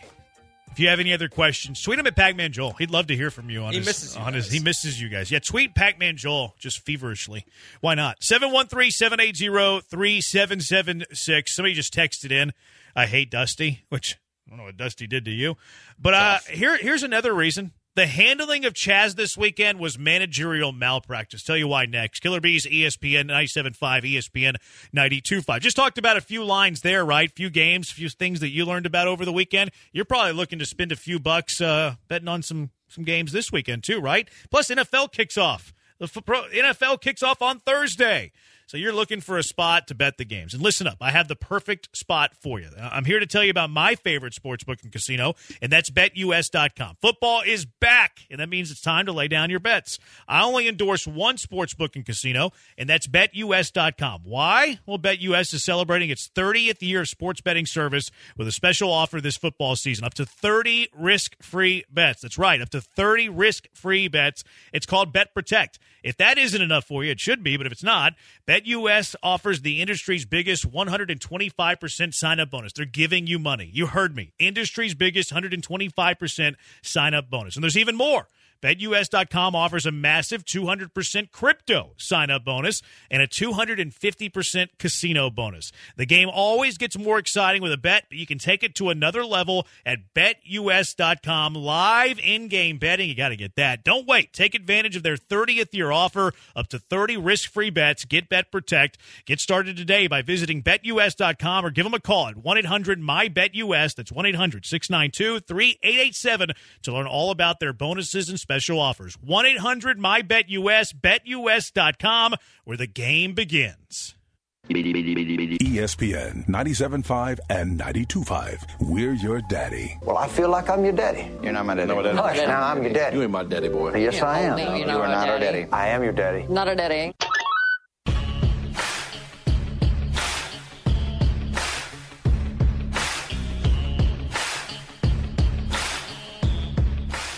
If you have any other questions, tweet him at Pac-Man Joel. He'd love to hear from you on He his misses you on his guys. he misses you guys. Yeah, tweet Pac-Man Joel just feverishly. Why not? 713-780-3776. Somebody just texted in, I hate Dusty, which I don't know what Dusty did to you. But uh here here's another reason. The handling of Chas this weekend was managerial malpractice. Tell you why next. Killer Bees, ESPN 97.5, ESPN 92.5. Just talked about a few lines there, right? Few games, few things that you learned about over the weekend. You're probably looking to spend a few bucks uh, betting on some some games this weekend too, right? Plus, NFL kicks off. The NFL kicks off on Thursday. So you're looking for a spot to bet the games. And listen up, I have the perfect spot for you. Uh, I'm here to tell you about my favorite sportsbook and casino, and that's betus.com. Football is back, and that means it's time to lay down your bets. I only endorse one sportsbook and casino, and that's betus.com. Why? Well, BetUS is celebrating its 30th year of sports betting service with a special offer this football season. Up to 30 risk-free bets. That's right, up to 30 risk-free bets. It's called Bet Protect. If that isn't enough for you, it should be, but if it's not, BetUS offers the industry's biggest 125% sign up bonus. They're giving you money. You heard me. Industry's biggest 125% sign up bonus. And there's even more. BetUS.com offers a massive 200% crypto sign up bonus and a 250% casino bonus. The game always gets more exciting with a bet, but you can take it to another level at BetUS.com. Live in game betting. You got to get that. Don't wait. Take advantage of their 30th year offer up to 30 risk free bets. Get Bet Protect. Get started today by visiting BetUS.com or give them a call at 1 800 MyBetUS. That's 1 800 692 3887 to learn all about their bonuses and special offers. 1 800 MyBetUS, BetUS.com, where the game begins. ESPN 97.5 and 92.5. We're your daddy. Well, I feel like I'm your daddy. You're not my daddy. No, daddy. Hush, now I'm your daddy. You ain't my daddy, boy. Yes, I am. No, you're you are not our daddy. I am your daddy. Not a daddy.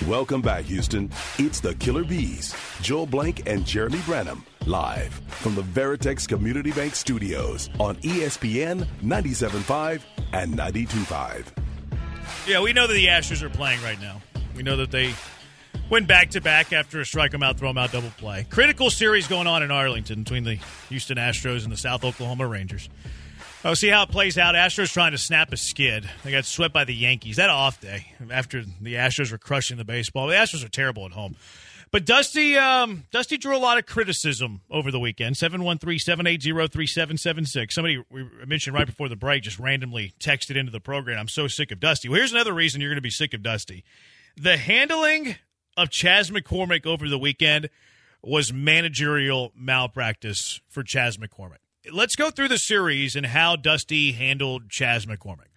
Welcome back, Houston. It's the Killer Bees, Joel Blank and Jeremy Branham, live from the Veritex Community Bank Studios on ESPN 97.5 and 92.5. Yeah, we know that the Astros are playing right now. We know that they went back to back after a strike them out, throw them out double play. Critical series going on in Arlington between the Houston Astros and the South Oklahoma Rangers. Oh, see how it plays out. Astros trying to snap a skid. They got swept by the Yankees. That off day after the Astros were crushing the baseball. The Astros are terrible at home. But Dusty, um, Dusty drew a lot of criticism over the weekend. 713-780-3776. Somebody we mentioned right before the break just randomly texted into the program. I'm so sick of Dusty. Well, here's another reason you're going to be sick of Dusty. The handling of Chas McCormick over the weekend was managerial malpractice for Chas McCormick. Let's go through the series and how Dusty handled Chas McCormick.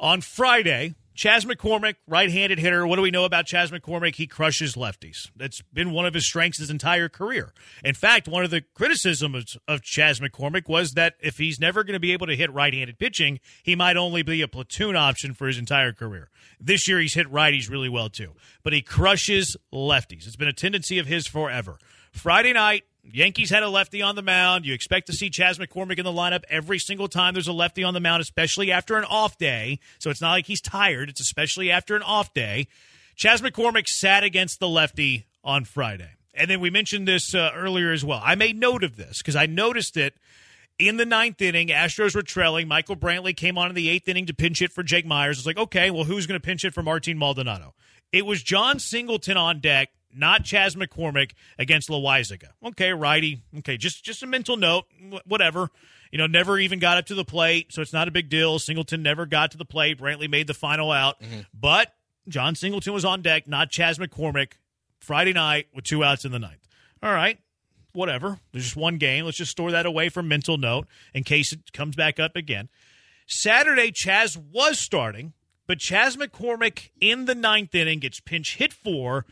On Friday, Chas McCormick, right-handed hitter. What do we know about Chas McCormick? He crushes lefties. That's been one of his strengths his entire career. In fact, one of the criticisms of Chas McCormick was that if he's never going to be able to hit right-handed pitching, he might only be a platoon option for his entire career. This year, he's hit righties really well too, but he crushes lefties. It's been a tendency of his forever. Friday night, Yankees had a lefty on the mound. You expect to see Chas McCormick in the lineup every single time there's a lefty on the mound, especially after an off day. So it's not like he's tired, it's especially after an off day. Chas McCormick sat against the lefty on Friday. And then we mentioned this uh, earlier as well. I made note of this because I noticed it in the ninth inning. Astros were trailing. Michael Brantley came on in the eighth inning to pinch hit for Jake Meyers. It's like, okay, well, who's going to pinch it for Martin Maldonado? It was Jon Singleton on deck not Chas McCormick against Loaisiga. Okay, righty. Okay, just just a mental note. Whatever. You know, never even got up to the plate, so it's not a big deal. Singleton never got to the plate. Brantley made the final out, Mm-hmm. but Jon Singleton was on deck, not Chas McCormick. Friday night with two outs in the ninth. All right, whatever. There's just one game. Let's just store that away for mental note in case it comes back up again. Saturday, Chas was starting, but Chas McCormick in the ninth inning gets pinch hit for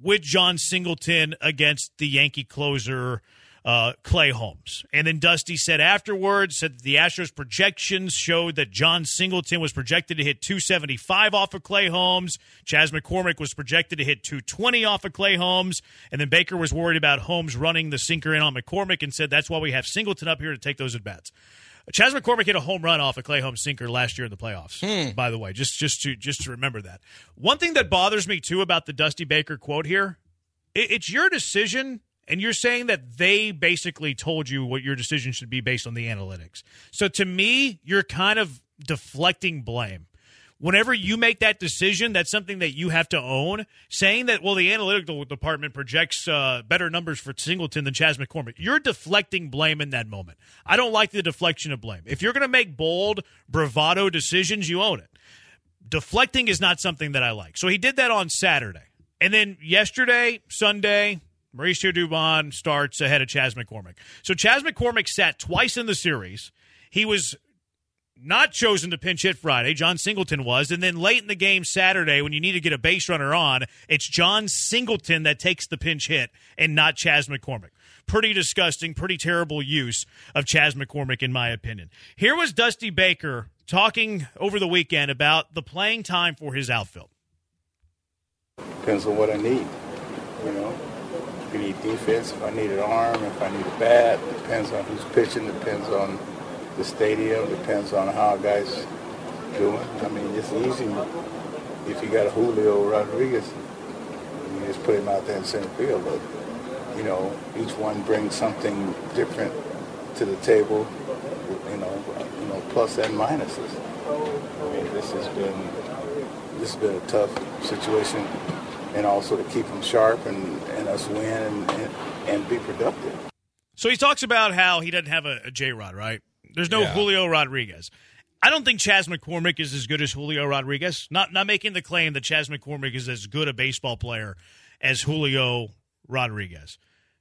with Jon Singleton against the Yankee closer uh, Clay Holmes. And then Dusty said afterwards, said that the Astros projections showed that Jon Singleton was projected to hit 275 off of Clay Holmes. Chas McCormick was projected to hit 220 off of Clay Holmes. And then Baker was worried about Holmes running the sinker in on McCormick and said that's why we have Singleton up here to take those at bats. Chas McCormick hit a home run off a Clay Holmes sinker last year in the playoffs. Hmm. By the way, just just to just to remember that. One thing that bothers me too about the Dusty Baker quote here, it, it's your decision, and you're saying that they basically told you what your decision should be based on the analytics. So to me, you're kind of deflecting blame. Whenever you make that decision, that's something that you have to own. Saying that, well, the analytical department projects uh, better numbers for Singleton than Chas McCormick, you're deflecting blame in that moment. I don't like the deflection of blame. If you're going to make bold, bravado decisions, you own it. Deflecting is not something that I like. So he did that on Saturday. And then yesterday, Sunday, Mauricio Dubon starts ahead of Chas McCormick. So Chas McCormick sat twice in the series. He was not chosen to pinch hit Friday. Jon Singleton was. And then late in the game Saturday, when you need to get a base runner on, it's Jon Singleton that takes the pinch hit and not Chas McCormick. Pretty disgusting, pretty terrible use of Chas McCormick, in my opinion. Here was Dusty Baker talking over the weekend about the playing time for his outfield. Depends on what I need. You know, if I need defense, if I need an arm, if I need a bat, depends on who's pitching, depends on the stadium, depends on how guys doing. I mean, it's easy if you got a Julio Rodriguez. Mean, it's put him out there in center field. But you know, each one brings something different to the table. You know, you know, plus and minuses. I mean, this has been this has been a tough situation, and also to keep them sharp and, and us win and, and, and be productive. So he talks about how he doesn't have a, a J Rod, right? There's no Yeah. Julio Rodriguez. I don't think Chas McCormick is as good as Julio Rodriguez. Not not making the claim that Chas McCormick is as good a baseball player as Julio Rodriguez.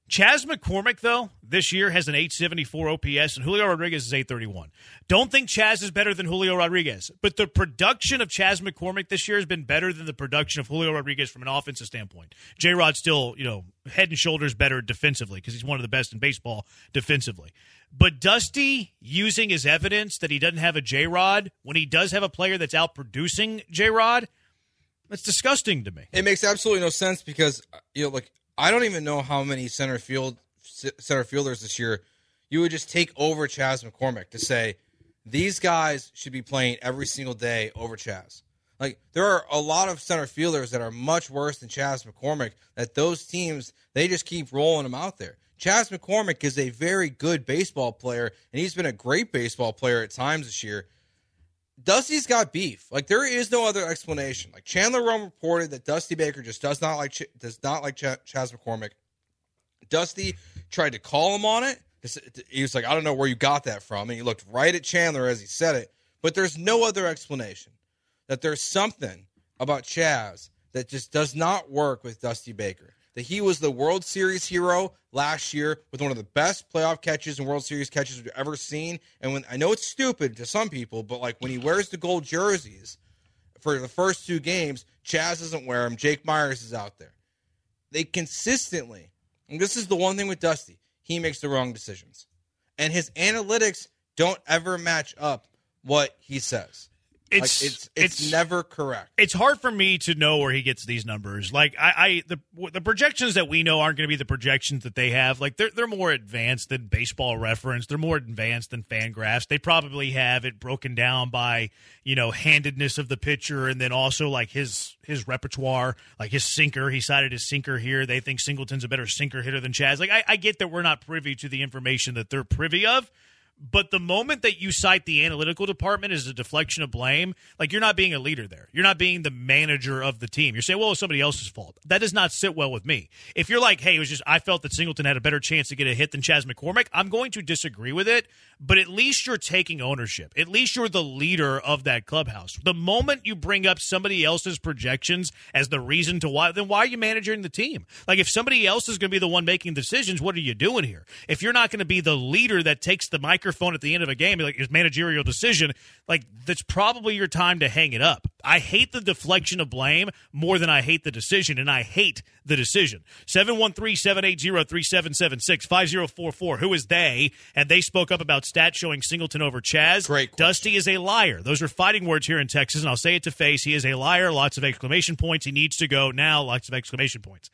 Chas McCormick, though, this year has an 874 OPS, and Julio Rodriguez is 831. Don't think Chas is better than Julio Rodriguez, but the production of Chas McCormick this year has been better than the production of Julio Rodriguez from an offensive standpoint. J Rod's still, you know, head and shoulders better defensively because he's one of the best in baseball defensively. But Dusty using his evidence that he doesn't have a J Rod when he does have a player that's out producing J Rod, that's disgusting to me. It makes absolutely no sense because you know, like I don't even know how many center field center fielders this year you would just take over Chas McCormick to say these guys should be playing every single day over Chas. Like there are a lot of center fielders that are much worse than Chas McCormick. That those teams they just keep rolling them out there. Chas McCormick is a very good baseball player, and he's been a great baseball player at times this year. Dusty's got beef. Like there is no other explanation. Like Chandler Rome reported that Dusty Baker just does not like Ch- does not like Ch- Chas McCormick. Dusty tried to call him on it. He was like, "I don't know where you got that from," and he looked right at Chandler as he said it. But there's no other explanation that there's something about Chas that just does not work with Dusty Baker. That he was the World Series hero last year with one of the best playoff catches and World Series catches we've ever seen. And when I know it's stupid to some people, but like when he wears the gold jerseys for the first two games, Chas doesn't wear them. Jake Meyers is out there. They consistently, and this is the one thing with Dusty, he makes the wrong decisions. And his analytics don't ever match up what he says. Like, It's- it's, it's it's- never correct. it's hard for me to know where he gets these numbers. Like I, I the the projections that we know aren't going to be the projections that they have. Like they're they're more advanced than baseball reference. They're more advanced than Fangraphs. They probably have it broken down by you know handedness of the pitcher and then also like his his repertoire, like his sinker. He cited his sinker here. They think Singleton's a better sinker hitter than Chas. Like I, I get that we're not privy to the information that they're privy of. But the moment that you cite the analytical department as a deflection of blame, like you're not being a leader there. You're not being the manager of the team. You're saying, well, it's somebody else's fault. That does not sit well with me. If you're like, hey, it was just, I felt that Singleton had a better chance to get a hit than Chas McCormick, I'm going to disagree with it. But at least you're taking ownership. At least you're the leader of that clubhouse. The moment you bring up somebody else's projections as the reason to why, then why are you managing the team? Like if somebody else is going to be the one making decisions, what are you doing here? If you're not going to be the leader that takes the microphone at the end of a game, like his managerial decision, like that's probably your time to hang it up. I hate the deflection of blame more than I hate the decision, and I hate the decision. 713-780-3776, 5044. Who is they? And they spoke up about stats showing Singleton over Chas. Great Dusty is a liar. Those are fighting words here in Texas, and I'll say it to face. He is a liar. Lots of exclamation points. He needs to go now. Lots of exclamation points.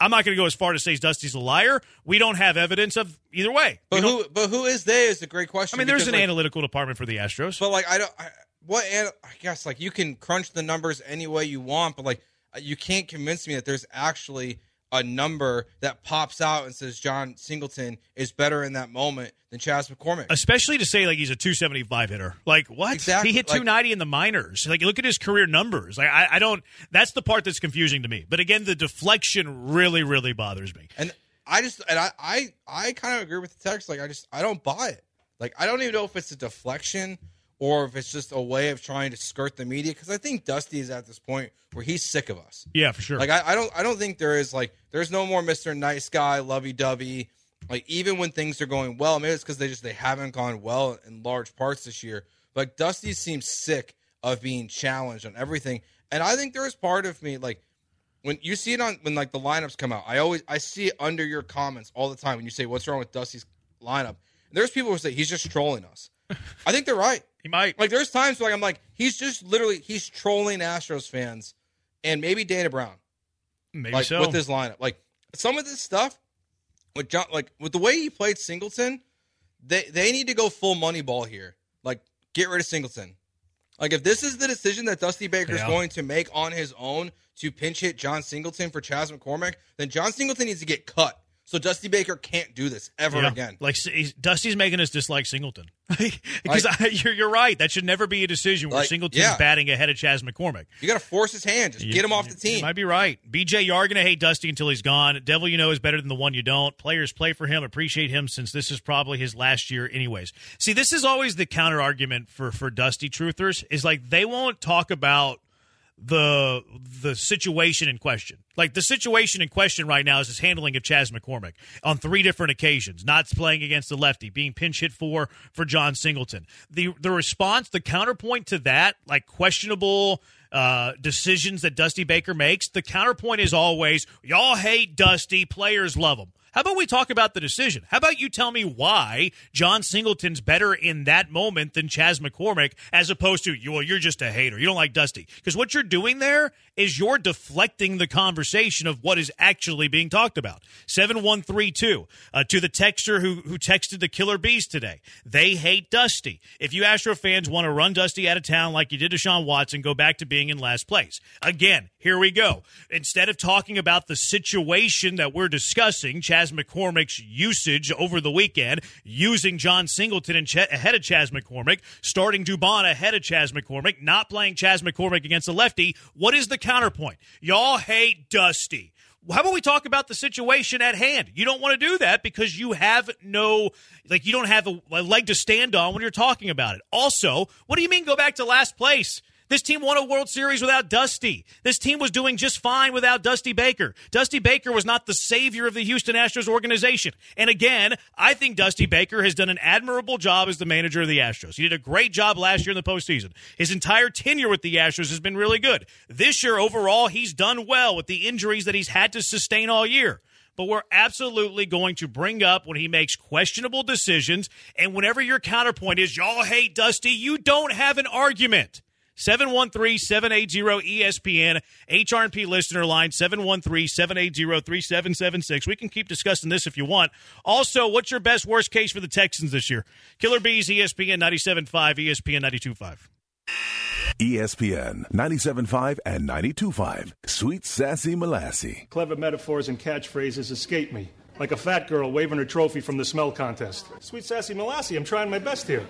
I'm not going to go as far to say Dusty's a liar. We don't have evidence of either way. But who? But who is they? Is a great question. I mean, there's an like, analytical department for the Astros. But like, I don't. I, what? I guess like you can crunch the numbers any way you want, but like you can't convince me that there's actually a number that pops out and says Jon Singleton is better in that moment than Chas McCormick. Especially to say like he's a 275 hitter. Like what? Exactly. He hit Like- 290 in the minors. Like look at his career numbers. Like I, I don't. That's the part that's confusing to me. But again, the deflection really, really bothers me. And I just and I I, I kind of agree with the text. Like I just I don't buy it. Like I don't even know if it's a deflection or if it's just a way of trying to skirt the media because I think Dusty is at this point where he's sick of us. Yeah, for sure. Like I, I don't I don't think there is like there's no more Mr. Nice Guy, lovey dovey. Like even when things are going well, maybe it's because they just they haven't gone well in large parts this year. But Dusty seems sick of being challenged on everything. And I think there is part of me like when you see it on when like the lineups come out, I always I see it under your comments all the time when you say what's wrong with Dusty's lineup. And There's people who say he's just trolling us. I think they're right. He might. Like there's times where like, I'm like he's just literally he's trolling Astros fans and maybe Dana Brown Maybe like so. with his lineup. Like some of this stuff with Jon, like with the way he played Singleton, they they need to go full money ball here. Like get rid of Singleton. Like if this is the decision that Dusty Baker's Yeah. going to make on his own to pinch hit Jon Singleton for Chas McCormick, then Jon Singleton needs to get cut. So Dusty Baker can't do this ever Yeah. again. Like Dusty's making us dislike Singleton because you're, you're right. That should never be a decision where Like, Singleton's yeah. batting ahead of Chas McCormick. You got to force his hand. Just You- get him off the You team. might be right. BJ, you are going to hate Dusty until he's gone. Devil you know is better than the one you don't. Players play for him, appreciate him since this is probably his last year anyways. See, this is always the counter argument for for Dusty truthers is like they won't talk about the the situation in question. Like the situation in question right now is his handling of Chas McCormick on three different occasions, not playing against the lefty, being pinch hit for for Jon Singleton. The the response, the counterpoint to that, like questionable uh, decisions that Dusty Baker makes, the counterpoint is always y'all hate Dusty, players love him. How about we talk about the decision? How about you tell me why Jon Singleton's better in that moment than Chas McCormick as opposed to, well, you're just a hater. You don't like Dusty. Because what you're doing there is you're deflecting the conversation of what is actually being talked about. 7132, uh, to the texter who, who texted the Killer Bees today. They hate Dusty. If you Astro fans want to run Dusty out of town like you did to Sean Watson, go back to being in last place. Again, here we go. Instead of talking about the situation that we're discussing, Chas McCormick's usage over the weekend, using Jon Singleton and Ch- ahead of Chas McCormick, starting Dubon ahead of Chas McCormick, not playing Chas McCormick against a lefty, what is the counterpoint? Y'all hate Dusty. How about we talk about the situation at hand? You don't want to do that because you have no, like, you don't have a, leg to stand on when you're talking about it. Also, what do you mean go back to last place? This team won a World Series without Dusty. This team was doing just fine without Dusty Baker. Dusty Baker was not the savior of the Houston Astros organization. And again, I think Dusty Baker has done an admirable job as the manager of the Astros. He did a great job last year in the postseason. His entire tenure with the Astros has been really good. This year, overall, he's done well with the injuries that he's had to sustain all year but we're absolutely going to bring up when he makes questionable decisions. And whenever your counterpoint is, y'all hate Dusty, you don't have an argument. 713-780-ESPN, HRP listener line, 713-780-3776. We can keep discussing this if you want. Also, what's your best worst case for the Texans this year? Killer Bees, ESPN 97.5, ESPN 92.5. ESPN 97.5 and 92.5. Sweet Sassy Molassie. Clever metaphors and catchphrases escape me, like a fat girl waving her trophy from the smell contest. Sweet sassy Molassie, I'm trying my best here.